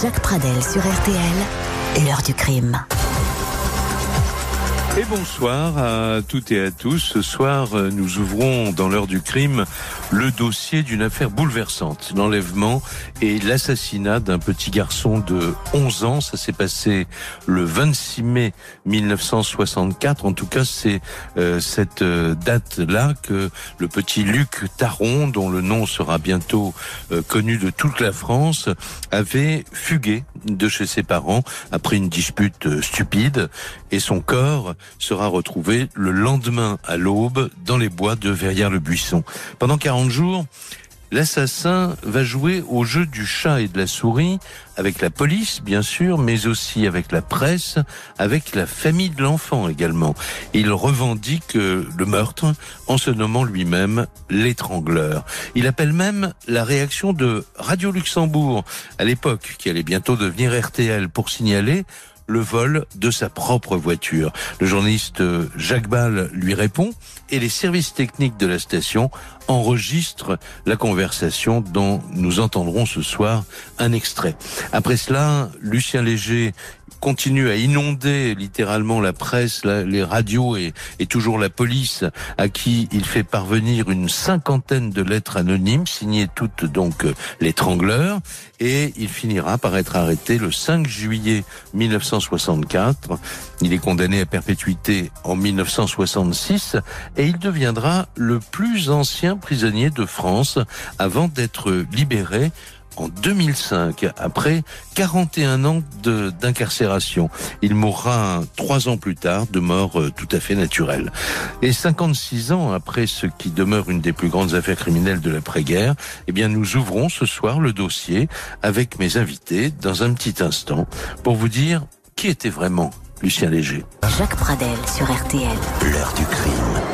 Jacques Pradel sur RTL, l'heure du crime. Et bonsoir à toutes et à tous. Ce soir, nous ouvrons dans l'heure du crime le dossier d'une affaire bouleversante, l'enlèvement et l'assassinat d'un petit garçon de 11 ans. Ça s'est passé le 26 mai 1964. En tout cas, c'est euh, cette euh, date-là que le petit Luc Taron, dont le nom sera bientôt euh, connu de toute la France, avait fugué de chez ses parents après une dispute stupide et son corps sera retrouvé le lendemain à l'aube dans les bois de Verrières-le-Buisson. Pendant 40 jours, L'assassin va jouer au jeu du chat et de la souris avec la police, bien sûr, mais aussi avec la presse, avec la famille de l'enfant également. Il revendique le meurtre en se nommant lui-même l'étrangleur. Il appelle même la réaction de Radio Luxembourg, à l'époque, qui allait bientôt devenir RTL, pour signaler le vol de sa propre voiture. Le journaliste Jacques Ball lui répond et les services techniques de la station enregistrent la conversation dont nous entendrons ce soir un extrait. Après cela, Lucien Léger continue à inonder littéralement la presse, les radios et, et, toujours la police, à qui il fait parvenir une cinquantaine de lettres anonymes, signées toutes donc euh, l'étrangleur, et il finira par être arrêté le 5 juillet 1964. Il est condamné à perpétuité en 1966 et il deviendra le plus ancien prisonnier de France avant d'être libéré en 2005, après 41 ans d'incarcération. Il mourra trois ans plus tard de mort euh, tout à fait naturelle. Et 56 ans après ce qui demeure une des plus grandes affaires criminelles de l'après-guerre, eh bien, nous ouvrons ce soir le dossier avec mes invités dans un petit instant pour vous dire qui était vraiment Lucien Léger. Jacques Pradel sur RTL. L'heure du crime.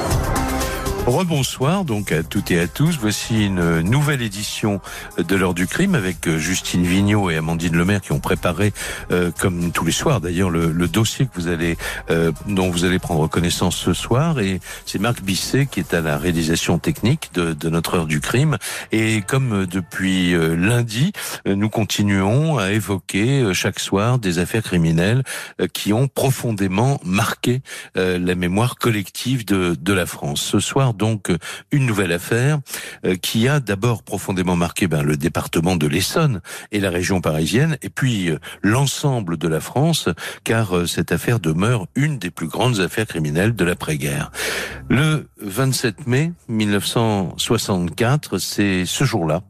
Rebonsoir donc à toutes et à tous. Voici une nouvelle édition de l'heure du crime avec euh, Justine Vignot et Amandine Lemaire qui ont préparé, euh, comme tous les soirs d'ailleurs, le, le, dossier que vous allez, euh, dont vous allez prendre connaissance ce soir. Et c'est Marc Bisset qui est à la réalisation technique de, de notre heure du crime. Et comme depuis lundi, nous continuons à évoquer chaque soir des affaires criminelles qui ont profondément marqué la mémoire collective de, de la France. Ce soir donc une nouvelle affaire euh, qui a d'abord profondément marqué ben, le département de l'Essonne et la région parisienne, et puis euh, l'ensemble de la France, car euh, cette affaire demeure une des plus grandes affaires criminelles de l'après-guerre. Le 27 mai 1964, c'est ce jour-là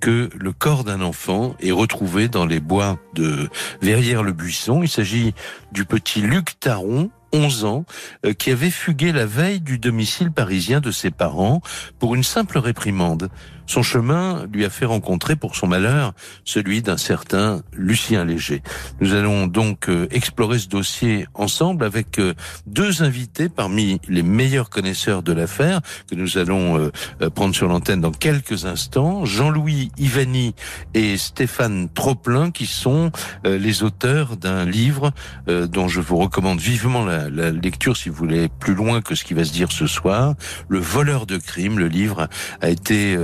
que le corps d'un enfant est retrouvé dans les bois de Verrières-le-Buisson. Il s'agit du petit Luc Taron, 11 ans, euh, qui avait fugué la veille du domicile parisien de ses parents pour une simple réprimande. Son chemin lui a fait rencontrer pour son malheur celui d'un certain Lucien Léger. Nous allons donc euh, explorer ce dossier ensemble avec euh, deux invités parmi les meilleurs connaisseurs de l'affaire que nous allons euh, prendre sur l'antenne dans quelques instants. Jean-Louis Ivani et Stéphane Troplin qui sont les auteurs d'un livre dont je vous recommande vivement la, la, lecture si vous voulez plus loin que ce qui va se dire ce soir. Le voleur de crime, le livre a été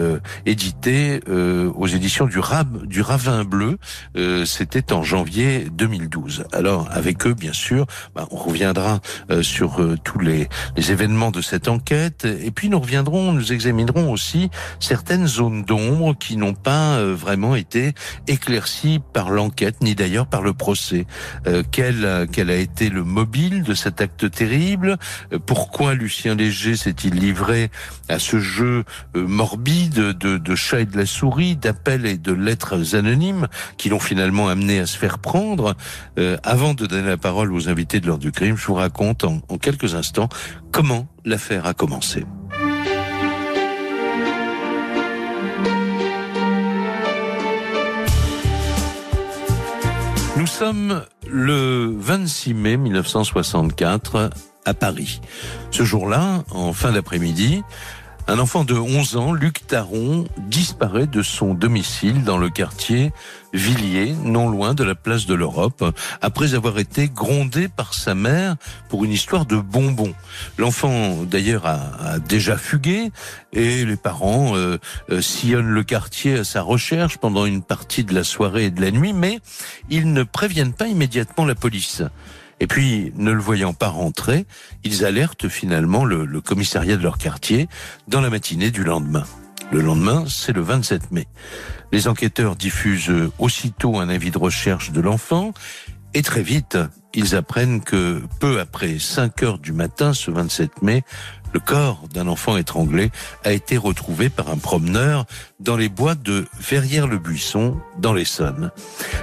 édité euh, aux éditions du, Rab, du Ravin Bleu. Euh, C'était en janvier 2012. Alors avec eux, bien sûr, bah, on reviendra euh, sur euh, tous les, les, événements de cette enquête. Et puis nous reviendrons, nous examinerons aussi certaines zones d'ombre qui n'ont pas euh, vraiment été éclaircies par l'enquête, ni d'ailleurs par le procès. quel, quel a été le mobile de cet acte terrible? Pourquoi Lucien Léger s'est-il livré à ce jeu morbide de, de chat et de la souris, d'appels et de lettres anonymes qui l'ont finalement amené à se faire prendre. Euh, avant de donner la parole aux invités de l'ordre du crime, je vous raconte en, en quelques instants comment l'affaire a commencé. Nous sommes le 26 mai 1964 à Paris. Ce jour-là, en fin d'après-midi, Un enfant de 11 ans, Luc Taron, disparaît de son domicile dans le quartier Villiers, non loin de la place de l'Europe, après avoir été grondé par sa mère pour une histoire de bonbons. L'enfant, d'ailleurs, a, déjà fugué et les parents euh, euh, sillonnent le quartier à sa recherche pendant une partie de la soirée et de la nuit, mais ils ne préviennent pas immédiatement la police. Et puis, ne le voyant pas rentrer, ils alertent finalement le, commissariat de leur quartier dans la matinée du lendemain. Le lendemain, c'est le 27 mai. Les enquêteurs diffusent aussitôt un avis de recherche de l'enfant et très vite, ils apprennent que peu après 5 heures du matin, ce 27 mai, le corps d'un enfant étranglé a été retrouvé par un promeneur dans les bois de Verrières-le-Buisson, dans l'Essonne.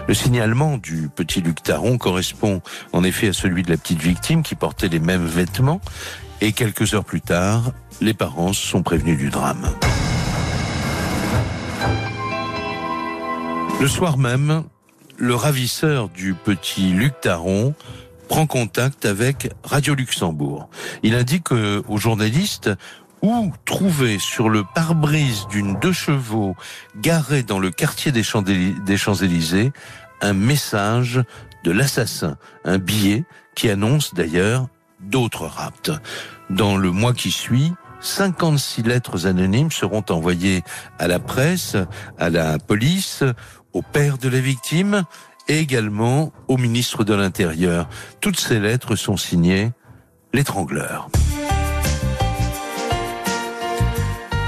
Le signalement du petit Luc Taron correspond en effet à celui de la petite victime qui portait les mêmes vêtements et quelques heures plus tard, les parents sont prévenus du drame. Le soir même, le ravisseur du petit Luc Taron prend contact avec Radio Luxembourg. Il indique aux journalistes où trouver sur le pare-brise d'une deux chevaux garée dans le quartier des Champs-Élysées un message de l'assassin, un billet qui annonce d'ailleurs d'autres rapts. Dans le mois qui suit, 56 lettres anonymes seront envoyées à la presse, à la police, au père de la victime et également au ministre de l'Intérieur. Toutes ces lettres sont signées l'étrangleur.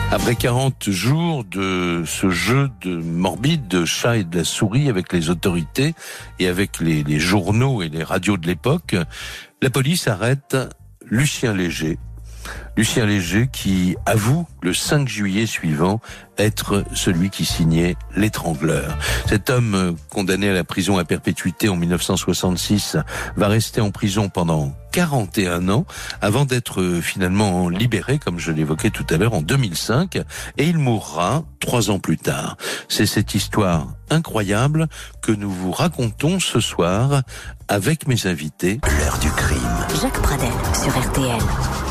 Après 40 jours de ce jeu de morbide de chat et de la souris avec les autorités et avec les, les journaux et les radios de l'époque, la police arrête Lucien Léger, Lucien Léger qui avoue le 5 juillet suivant être celui qui signait l'étrangleur. Cet homme euh, condamné à la prison à perpétuité en 1966 va rester en prison pendant 41 ans avant d'être euh, finalement libéré, comme je l'évoquais tout à l'heure, en 2005 et il mourra trois ans plus tard. C'est cette histoire incroyable que nous vous racontons ce soir avec mes invités. L'heure du crime. Jacques Pradel sur RTL.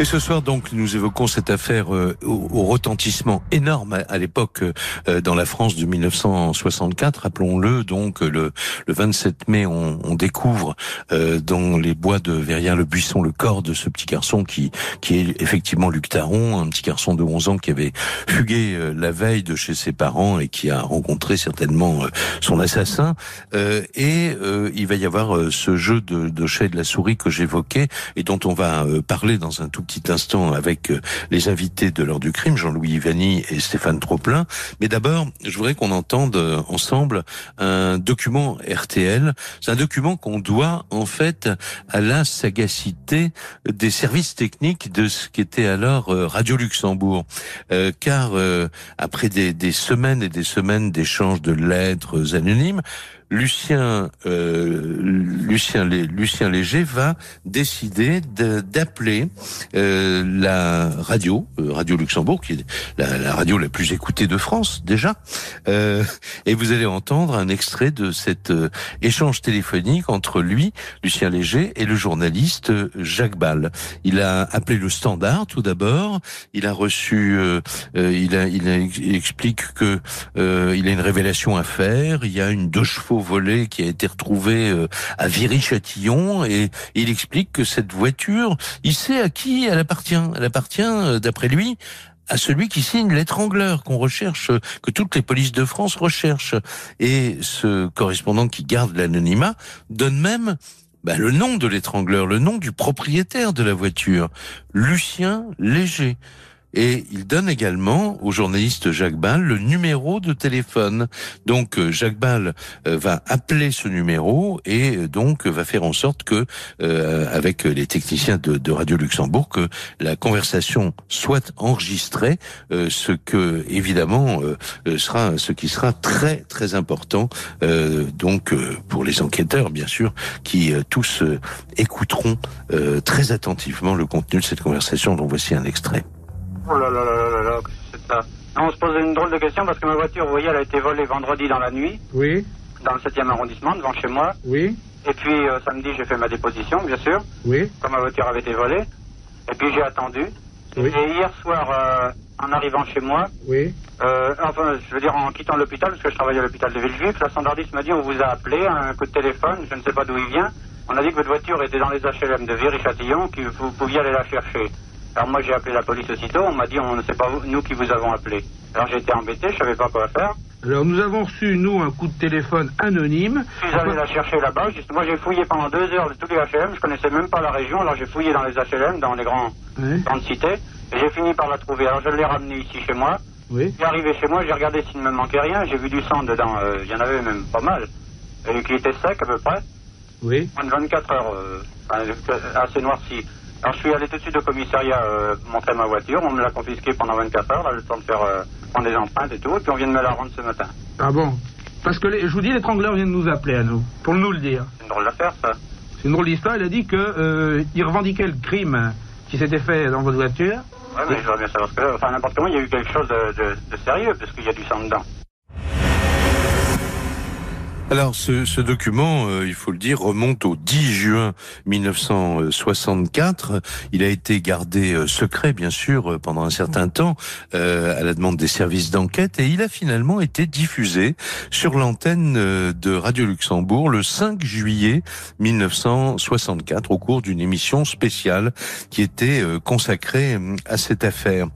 Et ce soir, donc, nous évoquons cette affaire euh, au, retentissement énorme à, l'époque euh, dans la France de 1964. Rappelons-le, donc, le, le 27 mai, on, on découvre euh, dans les bois de Verrières-le-Buisson le corps de ce petit garçon qui, qui est effectivement Luc Taron, un petit garçon de 11 ans qui avait fugué la veille de chez ses parents et qui a rencontré certainement son assassin. et il va y avoir ce jeu de, de chat et de la souris que j'évoquais et dont on va parler dans un tout petit instant avec euh, les invités de l'heure du crime, Jean-Louis Ivani et Stéphane Troplin. Mais d'abord, je voudrais qu'on entende euh, ensemble un document RTL. C'est un document qu'on doit en fait à la sagacité des services techniques de ce qui était alors euh, Radio Luxembourg. car après des, des semaines et des semaines d'échanges de lettres anonymes, Lucien, euh, Lucien, Lucien Léger va décider d'appeler euh, la radio, euh, Radio Luxembourg, qui est la, radio la plus écoutée de France déjà, euh, et vous allez entendre un extrait de cet échange téléphonique entre lui, Lucien Léger, et le journaliste Jacques Ball. Il a appelé le Standard tout d'abord. Il a reçu, il a, il, a, il explique que il a une révélation à faire. Il y a une deux chevaux volé qui a été retrouvé euh, à Viry-Châtillon et il explique que cette voiture, il sait à qui elle appartient. Elle appartient, euh, d'après lui, à celui qui signe l'étrangleur qu'on recherche, que toutes les polices de France recherchent. Et ce correspondant qui garde l'anonymat donne même bah, le nom de l'étrangleur, le nom du propriétaire de la voiture, Lucien Léger. Et il donne également au journaliste Jacques Ball le numéro de téléphone. Donc euh, Jacques Ball euh, va appeler ce numéro et euh, donc va faire en sorte que, avec les techniciens de, Radio Luxembourg, que la conversation soit enregistrée, ce que évidemment sera ce qui sera très très important. donc pour les enquêteurs bien sûr, qui tous écouteront très attentivement le contenu de cette conversation dont voici un extrait. Oh là là là là là, c'est ça On se pose une drôle de question parce que ma voiture, vous voyez, elle a été volée vendredi dans la nuit. Oui. Dans le 7e arrondissement, devant chez moi. Oui. Et puis euh, samedi, j'ai fait ma déposition, bien sûr. Oui. Quand ma voiture avait été volée. Et puis j'ai attendu. Et hier soir, euh, en arrivant chez moi, Oui. euh, enfin, je veux dire en quittant l'hôpital, parce que je travaille à l'hôpital de Villejuif, la standardiste m'a dit on vous a appelé, un coup de téléphone, je ne sais pas d'où il vient. On a dit que votre voiture était dans les HLM de Viry-Châtillon, que vous pouviez aller la chercher. Alors moi j'ai appelé la police aussitôt, on m'a dit on ne sait pas nous qui vous avons appelé. Alors été embêté, je savais pas quoi faire. Alors nous avons reçu, nous, un coup de téléphone anonyme. Je suis allé la chercher là-bas. Juste, moi, j'ai fouillé pendant deux heures de tous les HLM. Je connaissais même pas la région. Alors, j'ai fouillé dans les HLM, dans les grands, Oui. grandes cités. Et j'ai fini par la trouver. Alors, je l'ai ramenée ici chez moi. Oui. J'ai arrivé chez moi, j'ai regardé s'il ne me manquait rien. J'ai vu du sang dedans. Euh, Il y en avait même pas mal. Et qui était sec à peu près. Oui. Moins de 24 heures. enfin, euh, assez noirci. Alors, je suis allé tout de suite au commissariat euh, montrer ma voiture. On me l'a confisquée pendant 24 heures. Là, le temps de faire euh, prendre des empreintes et tout. Et puis, on vient de me la rendre ce matin. Ah bon? Parce que les- je vous dis, l'étrangleur vient de nous appeler à nous, pour nous le dire. C'est une drôle d'affaire, ça. C'est une drôle d'histoire. Il a dit que euh, il revendiquait le crime qui s'était fait dans votre voiture. Ouais, mais je voudrais bien savoir ce que... Enfin, n'importe comment, il y a eu quelque chose de, de, de sérieux, parce qu'il y a du sang dedans. Alors, ce, ce document, euh, il faut le dire, remonte au 10 juin 1964. Il a été gardé euh, secret, bien sûr, euh, pendant un certain temps, euh, à la demande des services d'enquête, et il a finalement été diffusé sur l'antenne de Radio Luxembourg le 5 juillet 1964, au cours d'une émission spéciale qui était consacrée euh, à cette affaire.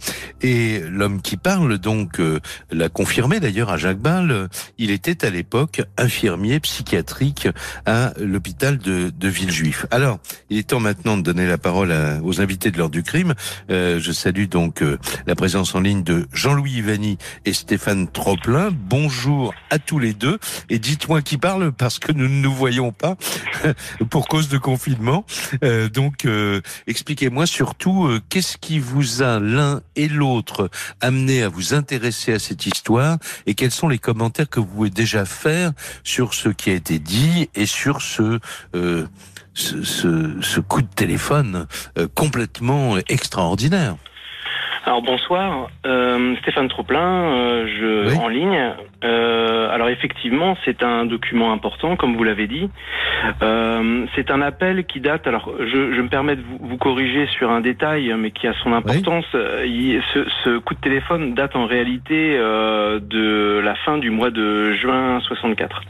Et l'homme qui parle, donc, l'a confirmé d'ailleurs à Jacques Ball, il était à l'époque infirmier psychiatrique à l'hôpital de, Villejuif. Alors, il est temps maintenant de donner la parole à- aux invités de l'heure du crime. Euh, je salue donc euh, la présence en ligne de Jean-Louis Ivani et Stéphane Troplin. Bonjour à tous les deux. Et dites-moi qui parle parce que nous ne nous voyons pas pour cause de confinement. Euh, donc, euh, expliquez-moi surtout euh, qu'est-ce qui vous a l'un et l'autre amené à vous intéresser à cette histoire et quels sont les commentaires que vous pouvez déjà faire sur ce qui a été dit et sur ce euh, ce, ce, ce coup de téléphone euh, complètement extraordinaire. Alors bonsoir, euh, Stéphane Troplin, euh, je Oui. en ligne. Euh, alors effectivement, c'est un document important, comme vous l'avez dit. C'est un appel qui date. Alors, je, je me permets de vous, vous corriger sur un détail, mais qui a son importance. Il- ce, ce coup de téléphone date en réalité de la fin du mois de juin 64.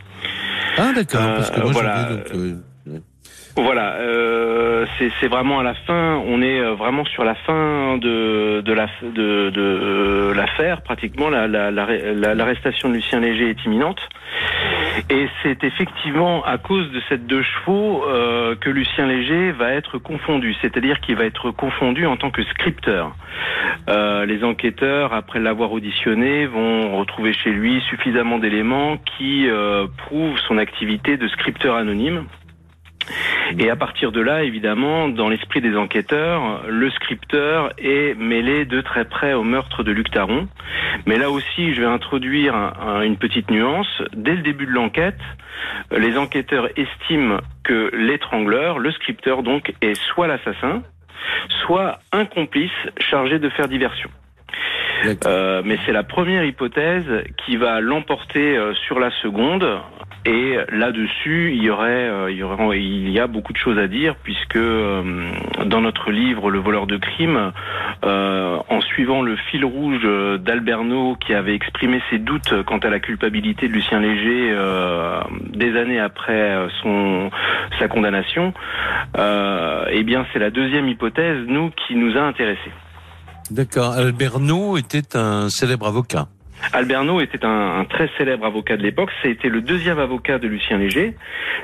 Ah d'accord, Euh, parce que moi voilà. j'avais donc, euh, Voilà, euh, c'est vraiment à la fin. On est euh, vraiment sur la fin de euh, l'affaire. Pratiquement, la- la- la- la- l'arrestation de Lucien Léger est imminente. Et c'est effectivement à cause de cette deux chevaux que Lucien Léger va être confondu, c'est-à-dire qu'il va être confondu en tant que scripteur. Les enquêteurs, après l'avoir auditionné, vont retrouver chez lui suffisamment d'éléments qui prouvent son activité de scripteur anonyme. Et à partir de là, évidemment, dans l'esprit des enquêteurs, le scripteur est mêlé de très près au meurtre de Luc Taron. Mais là aussi, je vais introduire un- un- une petite nuance. Dès le début de l'enquête, les enquêteurs estiment que l'étrangleur, le scripteur donc, est soit l'assassin, soit un complice chargé de faire diversion. Euh, mais c'est la première hypothèse qui va l'emporter euh, sur la seconde. Et là-dessus, il y aurait, euh, il y a beaucoup de choses à dire puisque euh, dans notre livre Le voleur de crime, euh, en suivant le fil rouge euh, d'Alberno qui avait exprimé ses doutes quant à la culpabilité de Lucien Léger des années après son sa condamnation, eh bien c'est la deuxième hypothèse nous qui nous a intéressés. D'accord. Alberno était un célèbre avocat. Alberno était un, un très célèbre avocat de l'époque. C'était le deuxième avocat de Lucien Léger.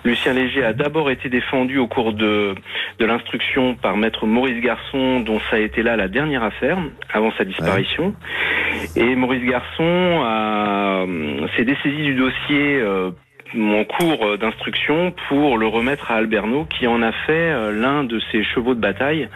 Lucien Léger a d'abord été défendu au cours de, de l'instruction par maître Maurice Garçon, dont ça a été là la dernière affaire avant sa disparition. Et Maurice Garçon a- s'est dessaisi du dossier euh, en cours d'instruction pour le remettre à Alberno, qui en a fait euh, l'un de ses chevaux de bataille.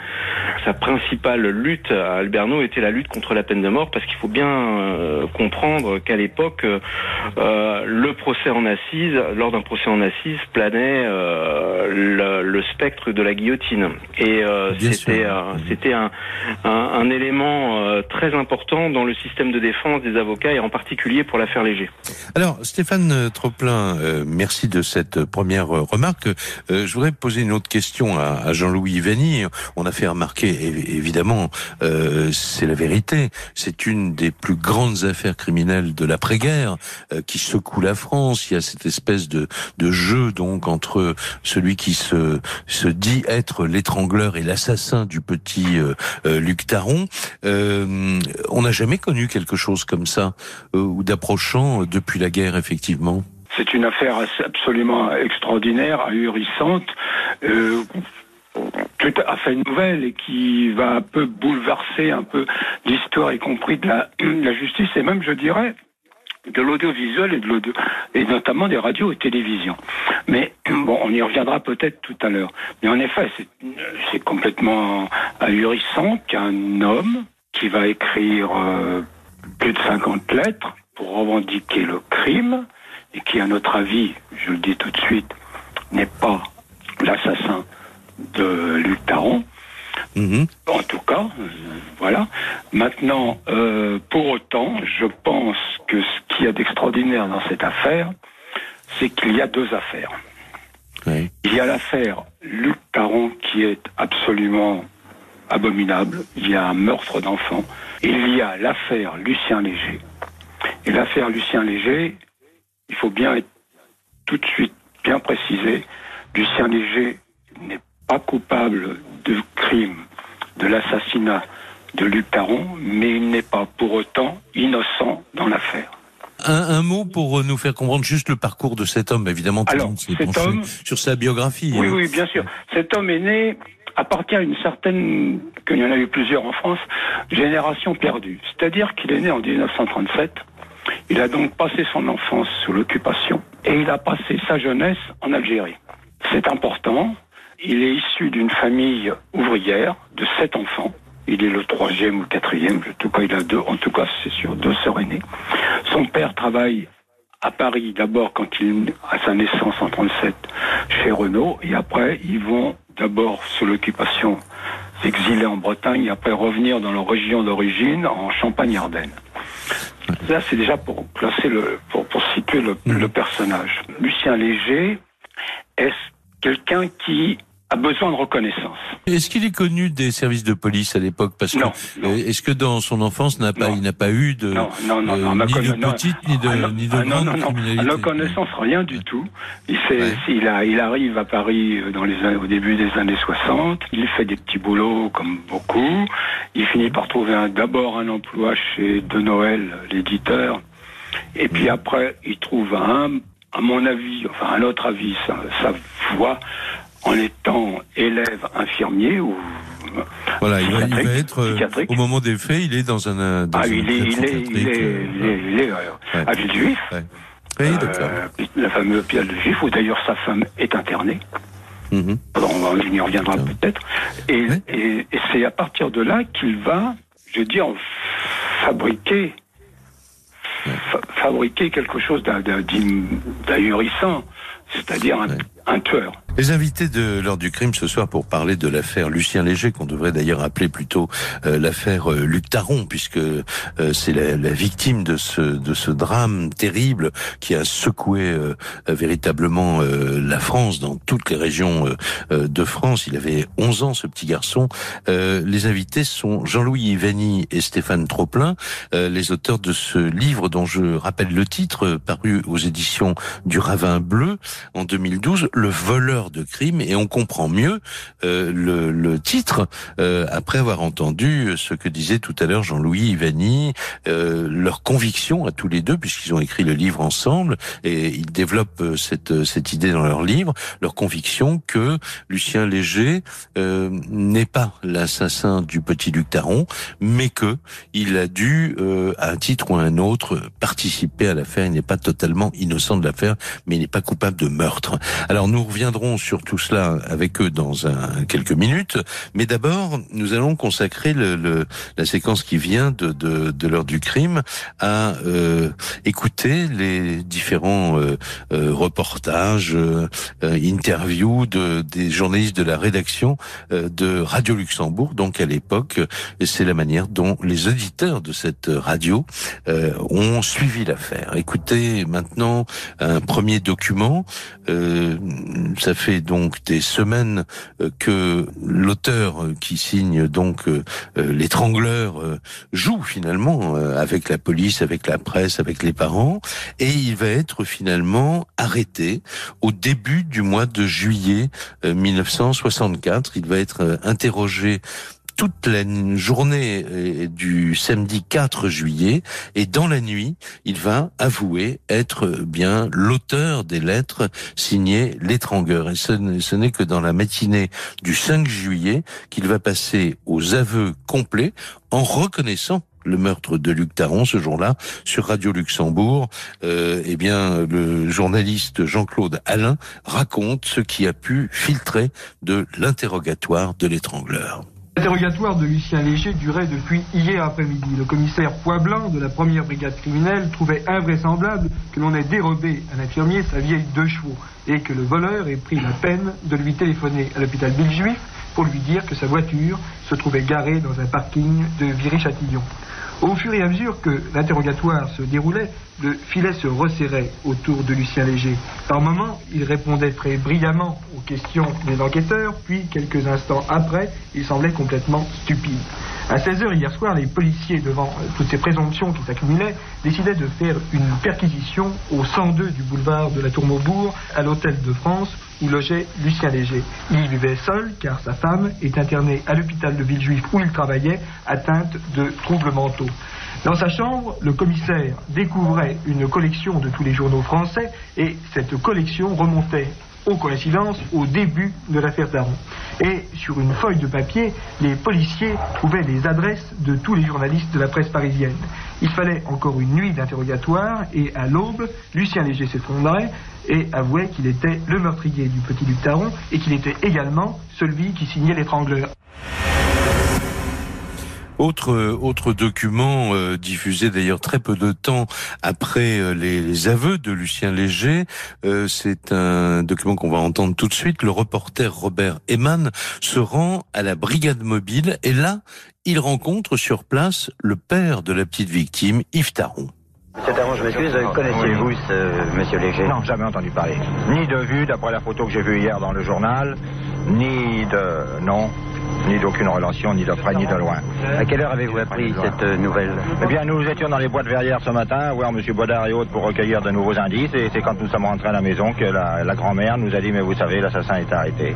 Sa principale lutte à Alberno était la lutte contre la peine de mort, parce qu'il faut bien euh, comprendre qu'à l'époque, euh, le procès en assises, lors d'un procès en assises, planait euh, le, le spectre de la guillotine. Et euh, Bien c'était euh, un, un, un élément euh, très important dans le système de défense des avocats, et en particulier pour l'affaire Léger. Alors, Stéphane euh, Troplin, euh, merci de cette première remarque. Euh, je voudrais poser une autre question à, Jean-Louis Vanny. On a fait remarquer, évidemment, euh, c'est la vérité, c'est une des plus grandes affaires criminelles de l'après-guerre qui secoue la France. Il y a cette espèce de, de jeu donc entre celui qui se, se dit être l'étrangleur et l'assassin du petit Luc Taron. on n'a jamais connu quelque chose comme ça ou d'approchant depuis la guerre, effectivement. C'est une affaire absolument extraordinaire, ahurissante. Euh, tout à fait nouvelle et qui va un peu bouleverser un peu l'histoire, y compris de la, justice et même, je dirais, de l'audiovisuel et de l'audio, et notamment des radios et télévisions. Mais bon, on y reviendra peut-être tout à l'heure. Mais en effet, c'est complètement ahurissant qu'un homme qui va écrire euh, plus de 50 lettres pour revendiquer le crime, et qui, à notre avis, je le dis tout de suite, n'est pas l'assassin de Luc Taron. Mhm. En tout cas, euh, voilà. Maintenant, euh, pour autant, je pense que ce qu'il y a d'extraordinaire dans cette affaire, c'est qu'il y a deux affaires. Il y a l'affaire Luc Taron qui est absolument abominable. Il y a un meurtre d'enfant. Il y a l'affaire Lucien Léger. Et l'affaire Lucien Léger, il faut bien être tout de suite bien précisé, Lucien Léger n'est pas coupable de crime, de l'assassinat de Luc Taron, mais il n'est pas pour autant innocent dans l'affaire. Un, mot pour nous faire comprendre juste le parcours de cet homme, évidemment. Alors, cet homme, sur sa biographie. Oui, hein. oui, bien sûr. Cet homme est né appartient à une certaine, qu'il y en a eu plusieurs en France, génération perdue. C'est-à-dire qu'il est né en 1937 il a donc passé son enfance sous l'occupation et il a passé sa jeunesse en Algérie. C'est important. Il est issu d'une famille ouvrière de sept enfants. Il est le troisième ou quatrième, en tout cas il a deux, en tout cas c'est sûr, deux sœurs aînées. Son père travaille à Paris d'abord quand il à sa naissance en 37 chez Renault et après ils vont d'abord sous l'occupation s'exiler en Bretagne et après revenir dans leur région d'origine en Champagne-Ardenne. Là, c'est déjà pour placer le, pour, pour situer le, mmh. le personnage. Lucien Léger est quelqu'un qui a besoin de reconnaissance. Est-ce qu'il est connu des services de police à l'époque Parce que euh, est-ce que dans son enfance, n'a pas, il n'a pas eu de non, non, non, non, euh, ni de petite ni de ah, ni de ah, grande non, non, criminalité. connaissance, rien du tout. Il, il, a, il arrive à Paris euh, dans les au début des années 60. Il fait des petits boulots comme beaucoup. Il finit par trouver d'abord un emploi chez De Noël, l'éditeur. Et puis après, il trouve un, à mon avis, enfin un autre avis, sa, sa voie en étant élève infirmier ou voilà, il va, il va être euh, au moment des faits, il est dans un. Dans ah, il, est, il, est, il, est, il est, euh, à Villejuif. Ouais. Oui, euh, la fameuse hôpital de Juif, où d'ailleurs sa femme est internée. Mm -hmm. on y reviendra peut-être. Et, et, et c'est à partir de là qu'il va, je veux dire, fabriquer fabriquer quelque chose d'ahurissant, c'est-à-dire un, un. Les invités de l'heure du crime ce soir pour parler de l'affaire Lucien Léger, qu'on devrait d'ailleurs appeler plutôt euh, l'affaire euh, Luc Taron, puisque euh, c'est la, la, victime de ce de ce drame terrible qui a secoué véritablement la France dans toutes les régions de France. Il avait 11 ans, ce petit garçon. les invités sont Jean-Louis Ivani et Stéphane Troplin, les auteurs de ce livre dont je rappelle le titre, paru aux éditions du Ravin Bleu en 2012, Le voleur de crime et on comprend mieux euh, le, le, titre euh, après avoir entendu ce que disait tout à l'heure Jean-Louis Ivani, euh, leur conviction à tous les deux puisqu'ils ont écrit le livre ensemble et ils développent euh, cette, cette idée dans leur livre, leur conviction que Lucien Léger euh, n'est pas l'assassin du petit Luc Taron, mais que il a dû, à un titre ou à un autre, participer à l'affaire. Il n'est pas totalement innocent de l'affaire, mais il n'est pas coupable de meurtre. Alors nous reviendrons sur tout cela avec eux dans un, quelques minutes. Mais d'abord, nous allons consacrer le, la séquence qui vient de, de, de l'heure du crime à euh, écouter les différents euh, euh, reportages, interviews de, des journalistes de la rédaction de Radio Luxembourg. Donc à l'époque, c'est la manière dont les auditeurs de cette radio ont suivi l'affaire. Écoutez maintenant un premier document. Ça fait donc des semaines que l'auteur qui signe donc l'étrangleur joue finalement avec la police, avec la presse, avec les parents, et il va être finalement arrêté au début du mois de juillet 1964. Euh, il va être euh, interrogé toute la journée euh, du samedi 4 juillet et dans la nuit, il va avouer être bien l'auteur des lettres signées l'étrangleur. Et ce n'est que dans la matinée du 5 juillet qu'il va passer aux aveux complets en reconnaissant le meurtre de Luc Taron ce jour-là sur Radio Luxembourg. Euh, eh bien, le journaliste Jean-Claude Alain raconte ce qui a pu filtrer de l'interrogatoire de l'étrangleur. L'interrogatoire de Lucien Léger durait depuis hier après-midi. Le commissaire Poiblin de la première brigade criminelle trouvait invraisemblable que l'on ait dérobé à l'infirmier sa vieille deux chevaux et que le voleur ait pris la peine de lui téléphoner à l'hôpital Villejuif pour lui dire que sa voiture se trouvait garée dans un parking de Viry-Châtillon. Au fur et à mesure que l'interrogatoire se déroulait, le filet se resserrait autour de Lucien Léger. Par moments, il répondait très brillamment aux questions des enquêteurs, puis quelques instants après, il semblait complètement stupide. À 16 heures hier soir, les policiers, devant euh, toutes ces présomptions qui s'accumulaient, décidaient de faire une perquisition au 102 du boulevard de la Tour Maubourg, à l'Hôtel de France, où logeait Lucien Léger. Il y vivait seul, car sa femme est internée à l'hôpital de Villejuif où il travaillait, atteinte de troubles mentaux. Dans sa chambre, le commissaire découvrait une collection de tous les journaux français et cette collection remontait aux coïncidences au début de l'affaire Daron. Et sur une feuille de papier, les policiers trouvaient les adresses de tous les journalistes de la presse parisienne. Il fallait encore une nuit d'interrogatoire et à l'aube, Lucien Léger s'effondrait et avouait qu'il était le meurtrier du petit Luc Taron et qu'il était également celui qui signait l'étrangleur. Autre autre document euh, diffusé d'ailleurs très peu de temps après euh, les, aveux de Lucien Léger, euh, c'est un document qu'on va entendre tout de suite. Le reporter Robert Eman se rend à la brigade mobile et là, il rencontre sur place le père de la petite victime, Yves Taron. Monsieur Taron, je m'excuse, connaissiez-vous ce monsieur Léger Non, jamais entendu parler. Ni de vue, d'après la photo que j'ai vue hier dans le journal, ni de... Non, ni d'aucune relation, ni de près, ni de loin. À quelle heure avez-vous appris cette euh, nouvelle Eh bien, nous étions dans les bois de verrière ce matin, voir M. Baudard et autres pour recueillir de nouveaux indices, et c'est quand nous sommes rentrés à la maison que la, grand-mère nous a dit, mais vous savez, l'assassin est arrêté.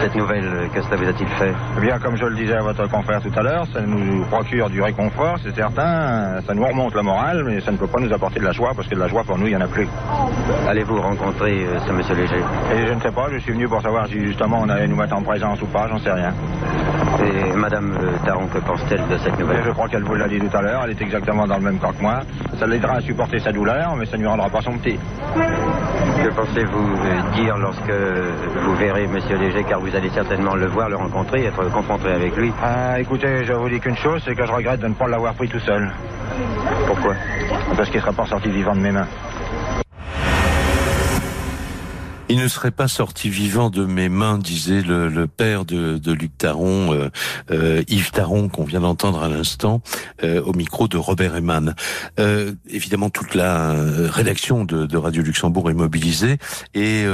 cette nouvelle, que cela vous a-t-il fait? Eh bien, comme je le disais à votre confrère tout à l'heure, ça nous procure du réconfort, c'est certain, ça nous remonte le moral, mais ça ne peut pas nous apporter de la joie, parce que de la joie pour nous, il n'y en a plus. Allez-vous rencontrer euh, ce monsieur Léger? Et je ne sais pas, je suis venu pour savoir si justement on allait nous mettre en présence ou pas, j'en sais rien. Et Madame Taron, que pense-t-elle de cette nouvelle Je crois qu'elle vous l'a dit tout à l'heure, elle est exactement dans le même camp que moi. Ça l'aidera à supporter sa douleur, mais ça ne lui rendra pas son petit. Que pensez-vous dire lorsque vous verrez Monsieur Léger, car vous allez certainement le voir, le rencontrer, être confronté avec lui? Ah, écoutez, je vous dis qu'une chose, c'est que je regrette de ne pas l'avoir pris tout seul. Pourquoi? Parce qu'il ne sera pas sorti vivant de mes mains. Il ne serait pas sorti vivant de mes mains, disait le, père de, Luc Taron, euh, euh, Yves Taron, qu'on vient d'entendre à l'instant, euh, au micro de Robert Eman. évidemment, toute la rédaction de, Radio Luxembourg est mobilisée et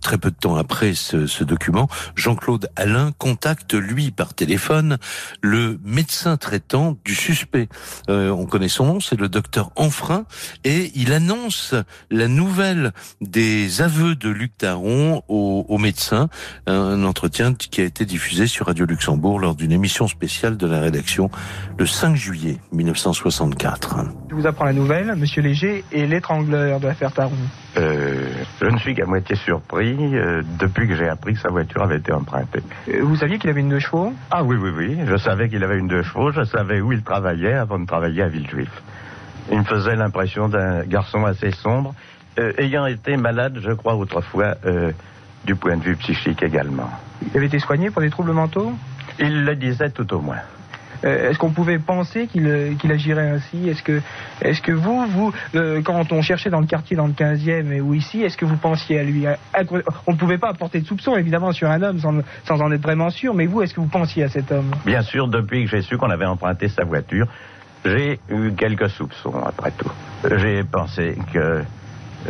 très peu de temps après ce, ce document, Jean-Claude Alain contacte, lui, par téléphone, le médecin traitant du suspect. on connaît son nom, c'est le docteur Enfrein, et il annonce la nouvelle des aveux de Luc Taron au, au médecin, un entretien qui a été diffusé sur Radio Luxembourg lors d'une émission spéciale de la rédaction le 5 juillet 1964. Je vous apprends la nouvelle, Monsieur Léger est l'étrangleur de l'affaire Taron. Euh, je ne suis qu'à moitié surpris euh, depuis que j'ai appris que sa voiture avait été empruntée. Euh, vous saviez qu'il avait une deux chevaux? Ah oui, oui, oui. Je savais qu'il avait une deux chevaux. Je savais où il travaillait avant de travailler à Villejuif. Il me faisait l'impression d'un garçon assez sombre euh, ayant été malade, je crois, autrefois, euh, du point de vue psychique également. Il avait été soigné pour des troubles mentaux? Il le disait tout au moins. Euh, Est-ce qu'on pouvait penser qu'il qu'il agirait ainsi? Est-ce que, est que vous, vous euh, quand on cherchait dans le quartier, dans le 15e et ou ici, est-ce que vous pensiez à lui À- à- On ne pouvait pas apporter de soupçon, évidemment, sur un homme sans, sans en être vraiment sûr, mais vous, est-ce que vous pensiez à cet homme? Bien sûr, depuis que j'ai su qu'on avait emprunté sa voiture, j'ai eu quelques soupçons, après tout. J'ai pensé que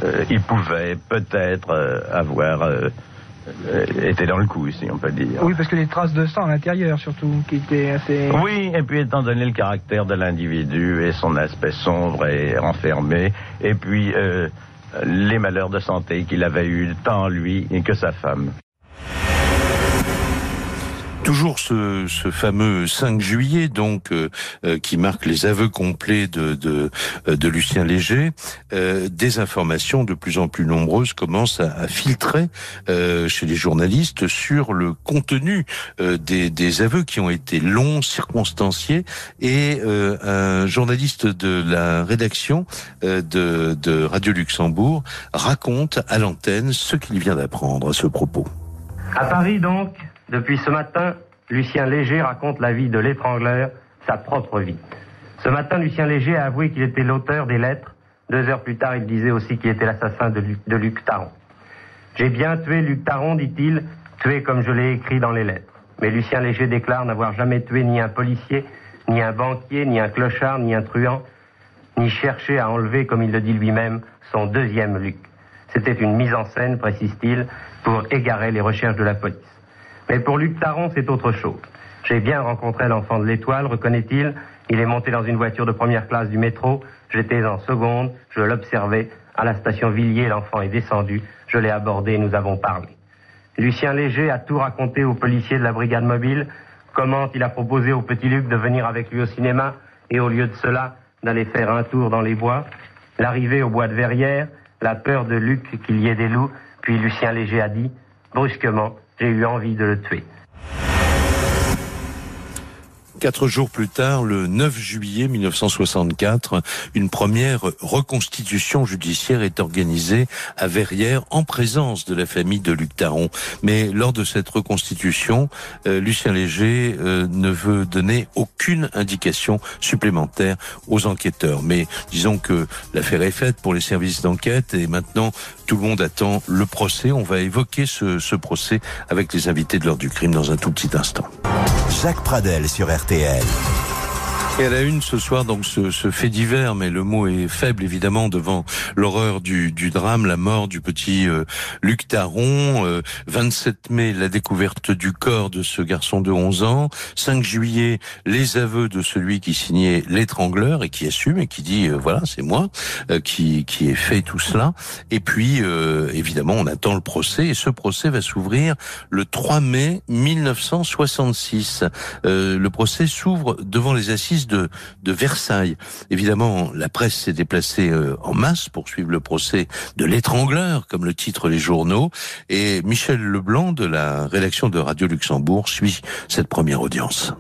euh, il pouvait peut-être euh, avoir euh, euh, été dans le coup, si on peut dire. Oui, parce que les traces de sang à l'intérieur, surtout, qui étaient assez... Oui, et puis étant donné le caractère de l'individu et son aspect sombre et renfermé, et puis euh, les malheurs de santé qu'il avait eu tant lui que sa femme. Toujours ce, fameux 5 juillet, donc euh, euh, qui marque les aveux complets de euh, Lucien Léger, des informations de plus en plus nombreuses commencent à, filtrer chez les journalistes sur le contenu des, aveux qui ont été longs, circonstanciés, et un journaliste de la rédaction de, de Radio Luxembourg raconte à l'antenne ce qu'il vient d'apprendre à ce propos. À Paris, donc, depuis ce matin, Lucien Léger raconte la vie de l'étrangleur, sa propre vie. Ce matin, Lucien Léger a avoué qu'il était l'auteur des lettres. Deux heures plus tard, il disait aussi qu'il était l'assassin de, Luc- de Luc Taron. J'ai bien tué Luc Taron, dit-il, tué comme je l'ai écrit dans les lettres. Mais Lucien Léger déclare n'avoir jamais tué ni un policier, ni un banquier, ni un clochard, ni un truand, ni cherché à enlever, comme il le dit lui-même, son deuxième Luc. C'était une mise en scène, précise-t-il, pour égarer les recherches de la police. Mais pour Luc Taron, c'est autre chose. J'ai bien rencontré l'enfant de l'étoile, reconnaît-il. Il est monté dans une voiture de première classe du métro. J'étais en seconde, je l'observais. À la station Villiers, l'enfant est descendu. Je l'ai abordé et nous avons parlé. Lucien Léger a tout raconté aux policiers de la brigade mobile. Comment il a proposé au petit Luc de venir avec lui au cinéma et au lieu de cela, d'aller faire un tour dans les bois. L'arrivée au bois de Verrières, la peur de Luc qu'il y ait des loups. Puis Lucien Léger a dit, brusquement, j'ai eu envie de le tuer. Quatre jours plus tard, le 9 juillet 1964, une première reconstitution judiciaire est organisée à Verrières en présence de la famille de Luc Taron. Mais lors de cette reconstitution, euh, Lucien Léger euh, ne veut donner aucune indication supplémentaire aux enquêteurs. Mais disons que l'affaire est faite pour les services d'enquête et maintenant tout le monde attend le procès. On va évoquer ce, procès avec les invités de l'heure du crime dans un tout petit instant. Jacques Pradel sur RTL. Et à la une ce soir, donc ce, ce fait divers, mais le mot est faible évidemment devant l'horreur du, du drame, la mort du petit euh, Luc Taron. Euh, 27 mai, la découverte du corps de ce garçon de 11 ans. 5 juillet, les aveux de celui qui signait l'étrangleur et qui assume et qui dit euh, voilà c'est moi euh, qui qui ai fait tout cela. Et puis euh, évidemment on attend le procès et ce procès va s'ouvrir le 3 mai 1966. Euh, le procès s'ouvre devant les assises de, Versailles. Évidemment, la presse s'est déplacée euh, en masse pour suivre le procès de l'étrangleur, comme le titrent les journaux. Et Michel Leblanc de la rédaction de Radio Luxembourg suit cette première audience.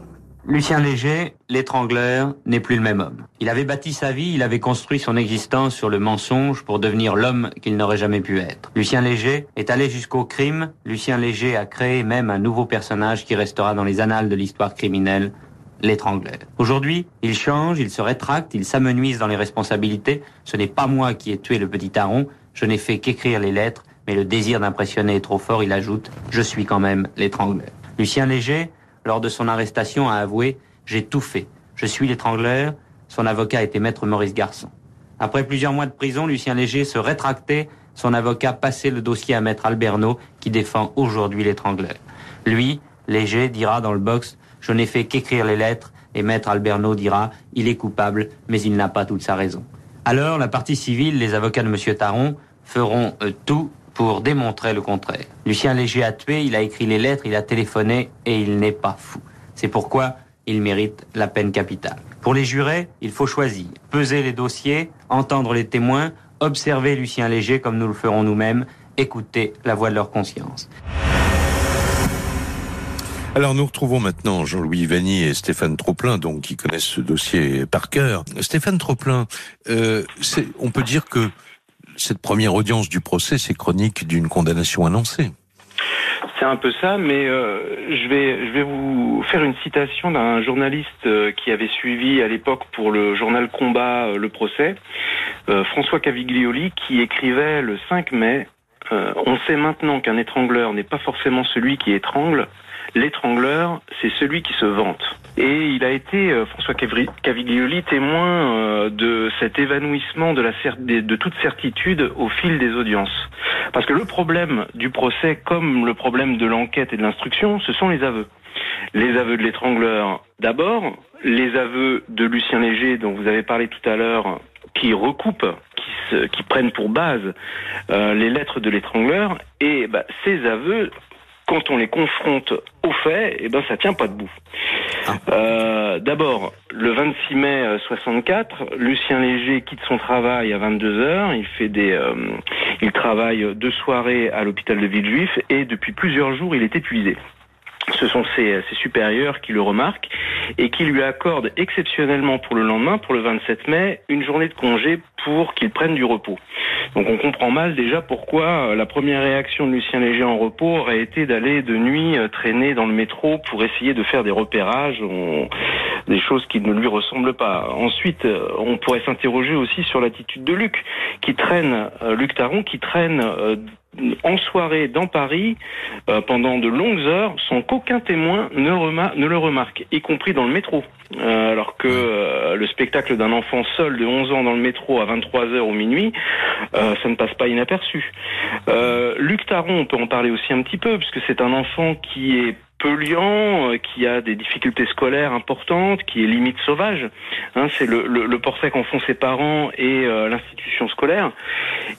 Lucien Léger, l'étrangleur, n'est plus le même homme. Il avait bâti sa vie, il avait construit son existence sur le mensonge pour devenir l'homme qu'il n'aurait jamais pu être. Lucien Léger est allé jusqu'au crime. Lucien Léger a créé même un nouveau personnage qui restera dans les annales de l'histoire criminelle, l'étrangleur. Aujourd'hui, il change, il se rétracte, il s'amenuise dans les responsabilités. Ce n'est pas moi qui ai tué le petit Taron, je n'ai fait qu'écrire les lettres, mais le désir d'impressionner est trop fort, il ajoute, je suis quand même l'étrangleur. Lucien Léger, lors de son arrestation, a avoué J'ai tout fait. Je suis l'étrangleur. Son avocat était maître Maurice Garçon. Après plusieurs mois de prison, Lucien Léger se rétractait. Son avocat passait le dossier à maître Alberno, qui défend aujourd'hui l'étrangleur. Lui, Léger, dira dans le box Je n'ai fait qu'écrire les lettres. Et maître Alberno dira Il est coupable, mais il n'a pas toute sa raison. Alors, la partie civile, les avocats de M. Taron, feront euh, tout pour démontrer le contraire. Lucien Léger a tué, il a écrit les lettres, il a téléphoné et il n'est pas fou. C'est pourquoi il mérite la peine capitale. Pour les jurés, il faut choisir, peser les dossiers, entendre les témoins, observer Lucien Léger comme nous le ferons nous-mêmes, écouter la voix de leur conscience. Alors nous retrouvons maintenant Jean-Louis Vanny et Stéphane Troplin, donc qui connaissent ce dossier par cœur. Stéphane Troplin, euh, on peut dire que cette première audience du procès, c'est chronique d'une condamnation annoncée. C'est un peu ça, mais euh, je vais je vais vous faire une citation d'un journaliste euh, qui avait suivi à l'époque pour le journal Combat le procès, François Caviglioli, qui écrivait le 5 mai On sait maintenant qu'un étrangleur n'est pas forcément celui qui étrangle, l'étrangleur, c'est celui qui se vante. Et il a été, euh, François Caviglioli, témoin euh, de cet évanouissement de, la de toute certitude au fil des audiences. Parce que le problème du procès, comme le problème de l'enquête et de l'instruction, ce sont les aveux. Les aveux de l'étrangleur d'abord, les aveux de Lucien Léger, dont vous avez parlé tout à l'heure, qui recoupent, qui, prennent pour base euh, les lettres de l'étrangleur, et bah, ces aveux quand on les confronte aux faits, eh ben ça tient pas debout. Ah. Euh, D'abord, le 26 mai 64, Lucien Léger quitte son travail à 22 heures. Il fait des, euh, il travaille deux soirées à l'hôpital de Villejuif et depuis plusieurs jours, il est épuisé ce sont ses, supérieurs qui le remarquent et qui lui accordent exceptionnellement pour le lendemain, pour le 27 mai, une journée de congé pour qu'il prenne du repos. Donc on comprend mal déjà pourquoi euh, la première réaction de Lucien Léger en repos aurait été d'aller de nuit euh, traîner dans le métro pour essayer de faire des repérages, des choses qui ne lui ressemblent pas. Ensuite, euh, on pourrait s'interroger aussi sur l'attitude de Luc, qui traîne, Luc Taron, qui traîne en soirée dans Paris euh, pendant de longues heures sans qu'aucun témoin ne, le remarque, y compris dans le métro. Euh, alors que euh, le spectacle d'un enfant seul de 11 ans dans le métro à 23 heures au minuit, ça ne passe pas inaperçu. Luc Taron, on peut en parler aussi un petit peu, puisque c'est un enfant qui est polluant, euh, qui a des difficultés scolaires importantes, qui est limite sauvage. Hein, c'est le, le, le, portrait qu'en font ses parents et euh, l'institution scolaire.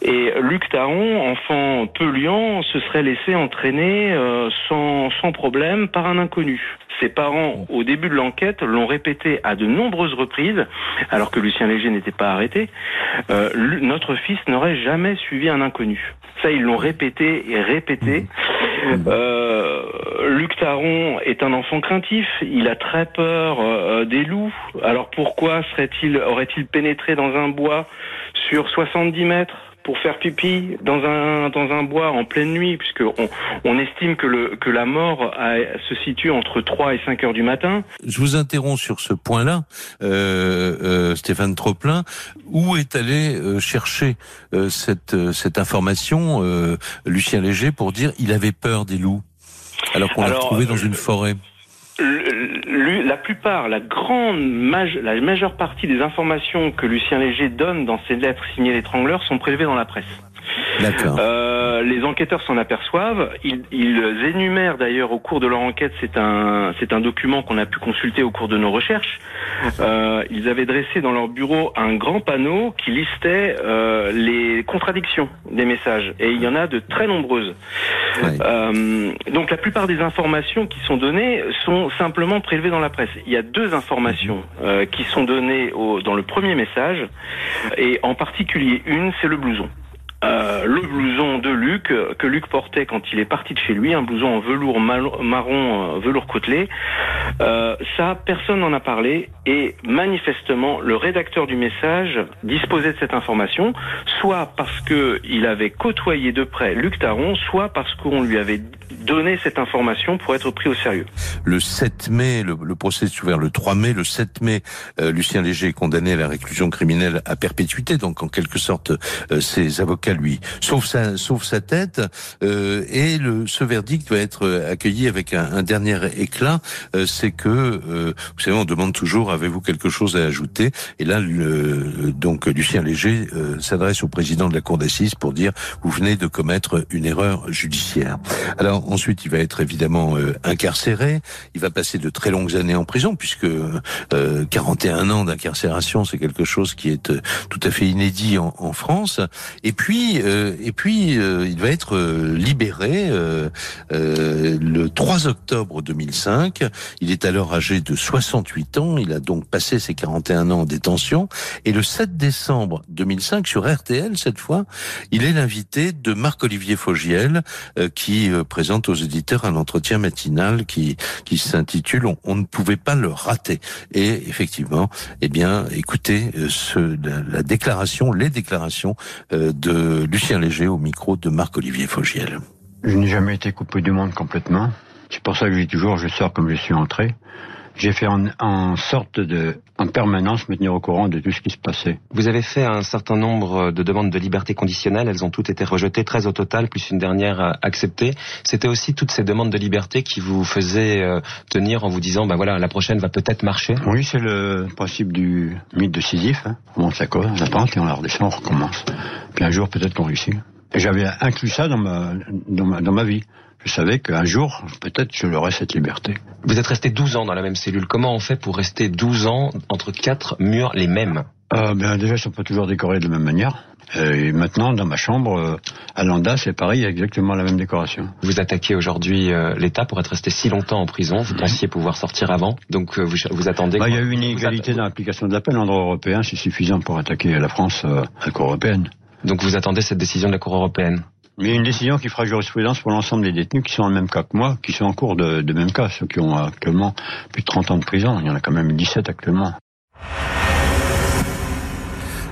Et Luc Taron, enfant polluant, se serait laissé entraîner euh, sans, sans problème par un inconnu. Ses parents, au début de l'enquête, l'ont répété à de nombreuses reprises, alors que Lucien Léger n'était pas arrêté. notre fils n'aurait jamais suivi un inconnu. Ça, ils l'ont répété et répété. Mmh. Euh, Luc Taron est un enfant craintif. Il a très peur euh, des loups. Alors pourquoi serait-il, aurait-il pénétré dans un bois sur 70 mètres pour faire pipi dans un dans un bois en pleine nuit, puisque on, estime que le que la mort se situe entre 3 et 5 heures du matin? Je vous interromps sur ce point-là, euh, euh, Stéphane Troplin. Où est allé euh, chercher cette cette information, Lucien Léger, pour dire il avait peur des loups, alors qu'on l'a trouvé dans une forêt la plupart, la grande, la majeure partie des informations que Lucien Léger donne dans ses lettres signées l'étrangleur sont prélevées dans la presse. Euh, les enquêteurs s'en aperçoivent. Ils, énumèrent d'ailleurs au cours de leur enquête. C'est un, c'est un document qu'on a pu consulter au cours de nos recherches. Euh, ils avaient dressé dans leur bureau un grand panneau qui listait euh, les contradictions des messages, et il y en a de très nombreuses. Euh, donc la plupart des informations qui sont données sont simplement prélevées dans la presse. Il y a deux informations euh, qui sont données au, dans le premier message, et en particulier une, c'est le blouson. Euh, le blouson de Luc que Luc portait quand il est parti de chez lui, un blouson en velours marron, euh, velours côtelé. Euh, ça, personne n'en a parlé et manifestement, le rédacteur du message disposait de cette information, soit parce que il avait côtoyé de près Luc Taron, soit parce qu'on lui avait donné cette information pour être pris au sérieux. Le 7 mai, le, procès est ouvert le 3 mai. Le 7 mai, Lucien Léger est condamné à la réclusion criminelle à perpétuité. Donc, en quelque sorte, ses avocats lui, sauf sa, sa tête. Euh, et le, ce verdict va être accueilli avec un, un dernier éclat, euh, c'est que, euh, vous savez, on demande toujours, avez-vous quelque chose à ajouter? Et là, le, donc Lucien Léger euh, s'adresse au président de la cour d'assises pour dire, vous venez de commettre une erreur judiciaire. Alors ensuite, il va être évidemment incarcéré. Il va passer de très longues années en prison, puisque 41 ans d'incarcération, c'est quelque chose qui est tout à fait inédit en, en France. Et puis euh, et puis, euh, il va être euh, libéré le 3 octobre 2005. Il est alors âgé de 68 ans. Il a donc passé ses 41 ans en détention. Et le 7 décembre 2005, sur RTL cette fois, il est l'invité de Marc-Olivier Fogiel, qui présente aux éditeurs un entretien matinal qui qui s'intitule on, ne pouvait pas le rater. Et effectivement, eh bien, écoutez ce, la, déclaration, les déclarations de Lucien Léger au micro de Marc-Olivier Fogiel. Je n'ai jamais été coupé du monde complètement. C'est pour ça que dis toujours, je sors comme je suis entré. J'ai fait en, sorte de, en permanence, me tenir au courant de tout ce qui se passait. Vous avez fait un certain nombre de demandes de liberté conditionnelle. Elles ont toutes été rejetées, 13 au total, plus une dernière euh, acceptée. C'était aussi toutes ces demandes de liberté qui vous faisaient euh, tenir en vous disant, ben voilà, la prochaine va peut-être marcher. Oui, c'est le principe du mythe de Sisyphe. Hein. On monte la corde, on attend et on la redescend, on recommence. Puis un jour, peut-être qu'on réussit. Et j'avais inclus ça dans ma, dans ma, dans ma vie je savais qu'un jour, peut-être, je l'aurais cette liberté. Vous êtes resté 12 ans dans la même cellule. Comment on fait pour rester 12 ans entre quatre murs les mêmes? Euh, ben, Déjà, ils ne sont pas toujours décorés de la même manière. Et maintenant, dans ma chambre, euh, à Landa, c'est pareil, il y a exactement la même décoration. Vous attaquez aujourd'hui euh, l'État pour être resté si longtemps en prison. Vous pensiez pouvoir sortir avant, donc euh, vous, vous, attendez. Bah, il y a eu une inégalité dans l'application de la peine. En droit européen, c'est suffisant pour attaquer la France à la Cour européenne. Donc vous attendez cette décision de la Cour européenne? Mais une décision qui fera jurisprudence pour l'ensemble des détenus qui sont dans le même cas que moi, qui sont en cours de, de même cas, ceux qui ont actuellement plus de 30 ans de prison. Il y en a quand même 17 actuellement.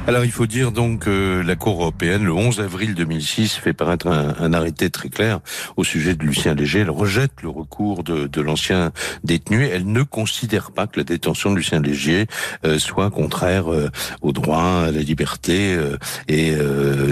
Alors il faut dire donc que la Cour européenne, le 11 avril 2006, fait paraître un, arrêté très clair au sujet de Lucien Léger. Elle rejette le recours de, de l'ancien détenu. Elle ne considère pas que la détention de Lucien Léger euh, soit contraire euh, au droit, à la liberté, euh, et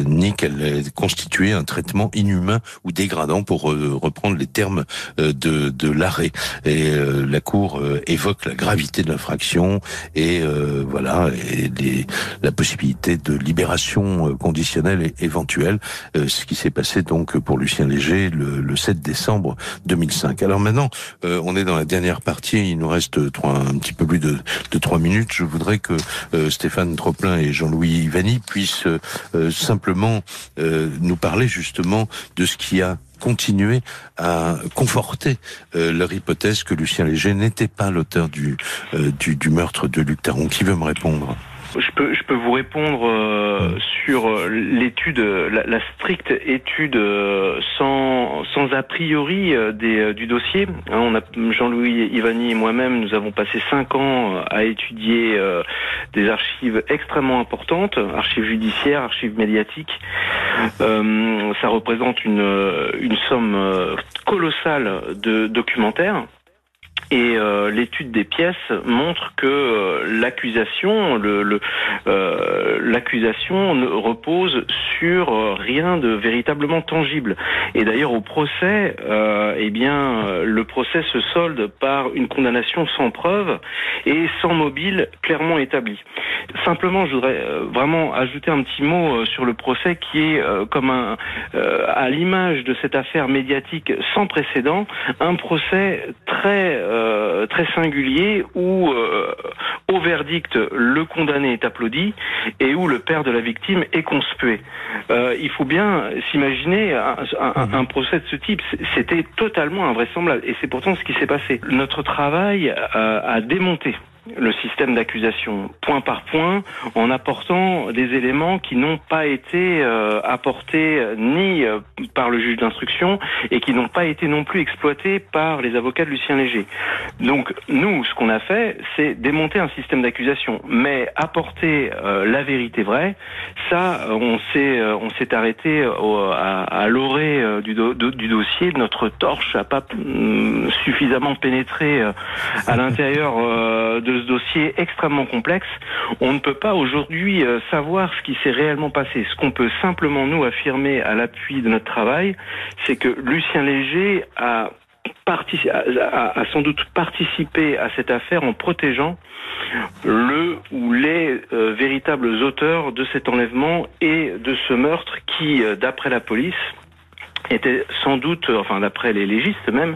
ni qu'elle ait constitué un traitement inhumain ou dégradant, pour reprendre les termes de, de l'arrêt. Et la Cour évoque la gravité de l'infraction et voilà et les, la possibilité de libération euh, conditionnelle éventuelle, euh, ce qui s'est passé donc pour Lucien Léger le, 7 décembre 2005. Alors maintenant, euh, on est dans la dernière partie, il nous reste un petit peu plus de, de trois minutes. Je voudrais que Stéphane Troplin et Jean-Louis Vanny puissent simplement nous parler justement de ce qui a continué à conforter leur hypothèse que Lucien Léger n'était pas l'auteur du, du, du meurtre de Luc Taron. Qui veut me répondre? Je peux, je peux vous répondre euh, sur euh, l'étude, la, la, stricte étude euh, sans, sans a priori des, du dossier. Hein, Jean-Louis Ivani et moi-même, nous avons passé cinq ans à étudier des archives extrêmement importantes, archives judiciaires, archives médiatiques. ça représente une, une somme colossale de documentaires. Et euh, l'étude des pièces montre que euh, l'accusation, le, euh, l'accusation repose sur rien de véritablement tangible. Et d'ailleurs au procès, eh bien, le procès se solde par une condamnation sans preuve et sans mobile clairement établi. Simplement, je voudrais vraiment ajouter un petit mot sur le procès qui est comme un, à l'image de cette affaire médiatique sans précédent, un procès très euh, très singulier où euh, au verdict le condamné est applaudi et où le père de la victime est conspué. Euh, il faut bien s'imaginer un, procès de ce type. C'était totalement invraisemblable et c'est pourtant ce qui s'est passé. Notre travail a démonté le système d'accusation point par point en apportant des éléments qui n'ont pas été euh, apportés ni euh, par le juge d'instruction et qui n'ont pas été non plus exploités par les avocats de Lucien Léger. Donc nous, ce qu'on a fait, c'est démonter un système d'accusation, mais apporter euh, la vérité vraie, ça, on s'est on s'est arrêté à, à l'orée du, du dossier. Notre torche n'a pas mm, suffisamment pénétré à l'intérieur de ce dossier extrêmement complexe, on ne peut pas aujourd'hui euh, savoir ce qui s'est réellement passé. Ce qu'on peut simplement nous affirmer à l'appui de notre travail, c'est que Lucien Léger a sans doute participé à cette affaire en protégeant le ou les euh, véritables auteurs de cet enlèvement et de ce meurtre qui, euh, d'après la police, était sans doute, enfin d'après les légistes même,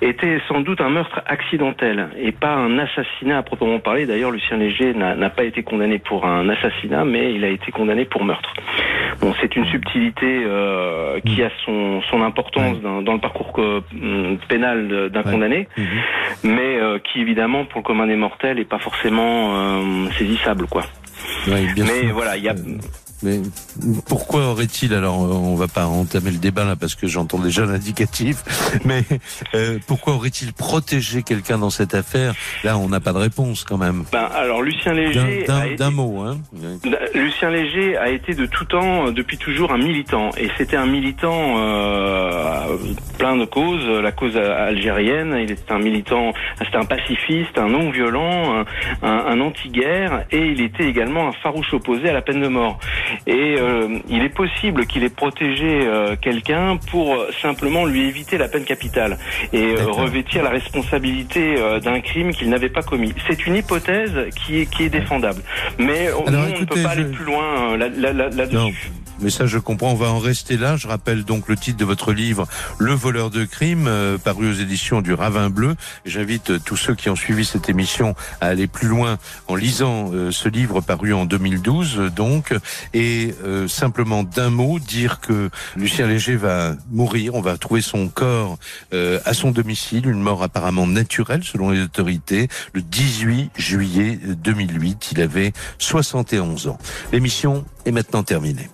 était sans doute un meurtre accidentel et pas un assassinat à proprement parler. D'ailleurs, Lucien Léger n'a pas été condamné pour un assassinat, mais il a été condamné pour meurtre. Bon, c'est une subtilité euh, qui a son, son importance dans, dans, le parcours euh, pénal d'un condamné, mhm. mais euh, qui évidemment pour le commun des mortels est pas forcément euh, saisissable, quoi. mais voilà, il y a Mais pourquoi aurait-il alors on va pas entamer le débat là parce que j'entends déjà l'indicatif, mais euh, pourquoi aurait-il protégé quelqu'un dans cette affaire? Là, on n'a pas de réponse quand même. Ben, alors Lucien Léger, D'un- mot, hein. Lucien Léger a été de tout temps, euh, depuis toujours, un militant. Et c'était un militant euh, plein de causes. La cause algérienne, il était un militant, c'était un pacifiste, un non-violent, un, un- un anti-guerre. Et il était également un farouche opposé à la peine de mort. Et euh, il est possible qu'il ait protégé euh, quelqu'un pour euh, simplement lui éviter la peine capitale et revêtir la responsabilité euh, d'un crime qu'il n'avait pas commis. C'est une hypothèse qui est, qui est défendable. Mais on- Alors, nous, on ne peut pas aller plus loin euh, là- là- là- là-dessus. Mais ça je comprends, on va en rester là. Je rappelle donc le titre de votre livre, Le voleur de crime, euh, paru aux éditions du Ravin Bleu. J'invite euh, tous ceux qui ont suivi cette émission à aller plus loin en lisant euh, ce livre paru en 2012 euh, donc. Et euh, simplement d'un mot, dire que Lucien Léger va mourir, on va trouver son corps à son domicile, une mort apparemment naturelle selon les autorités, le 18 juillet 2008. Il avait 71 ans. L'émission est maintenant terminée.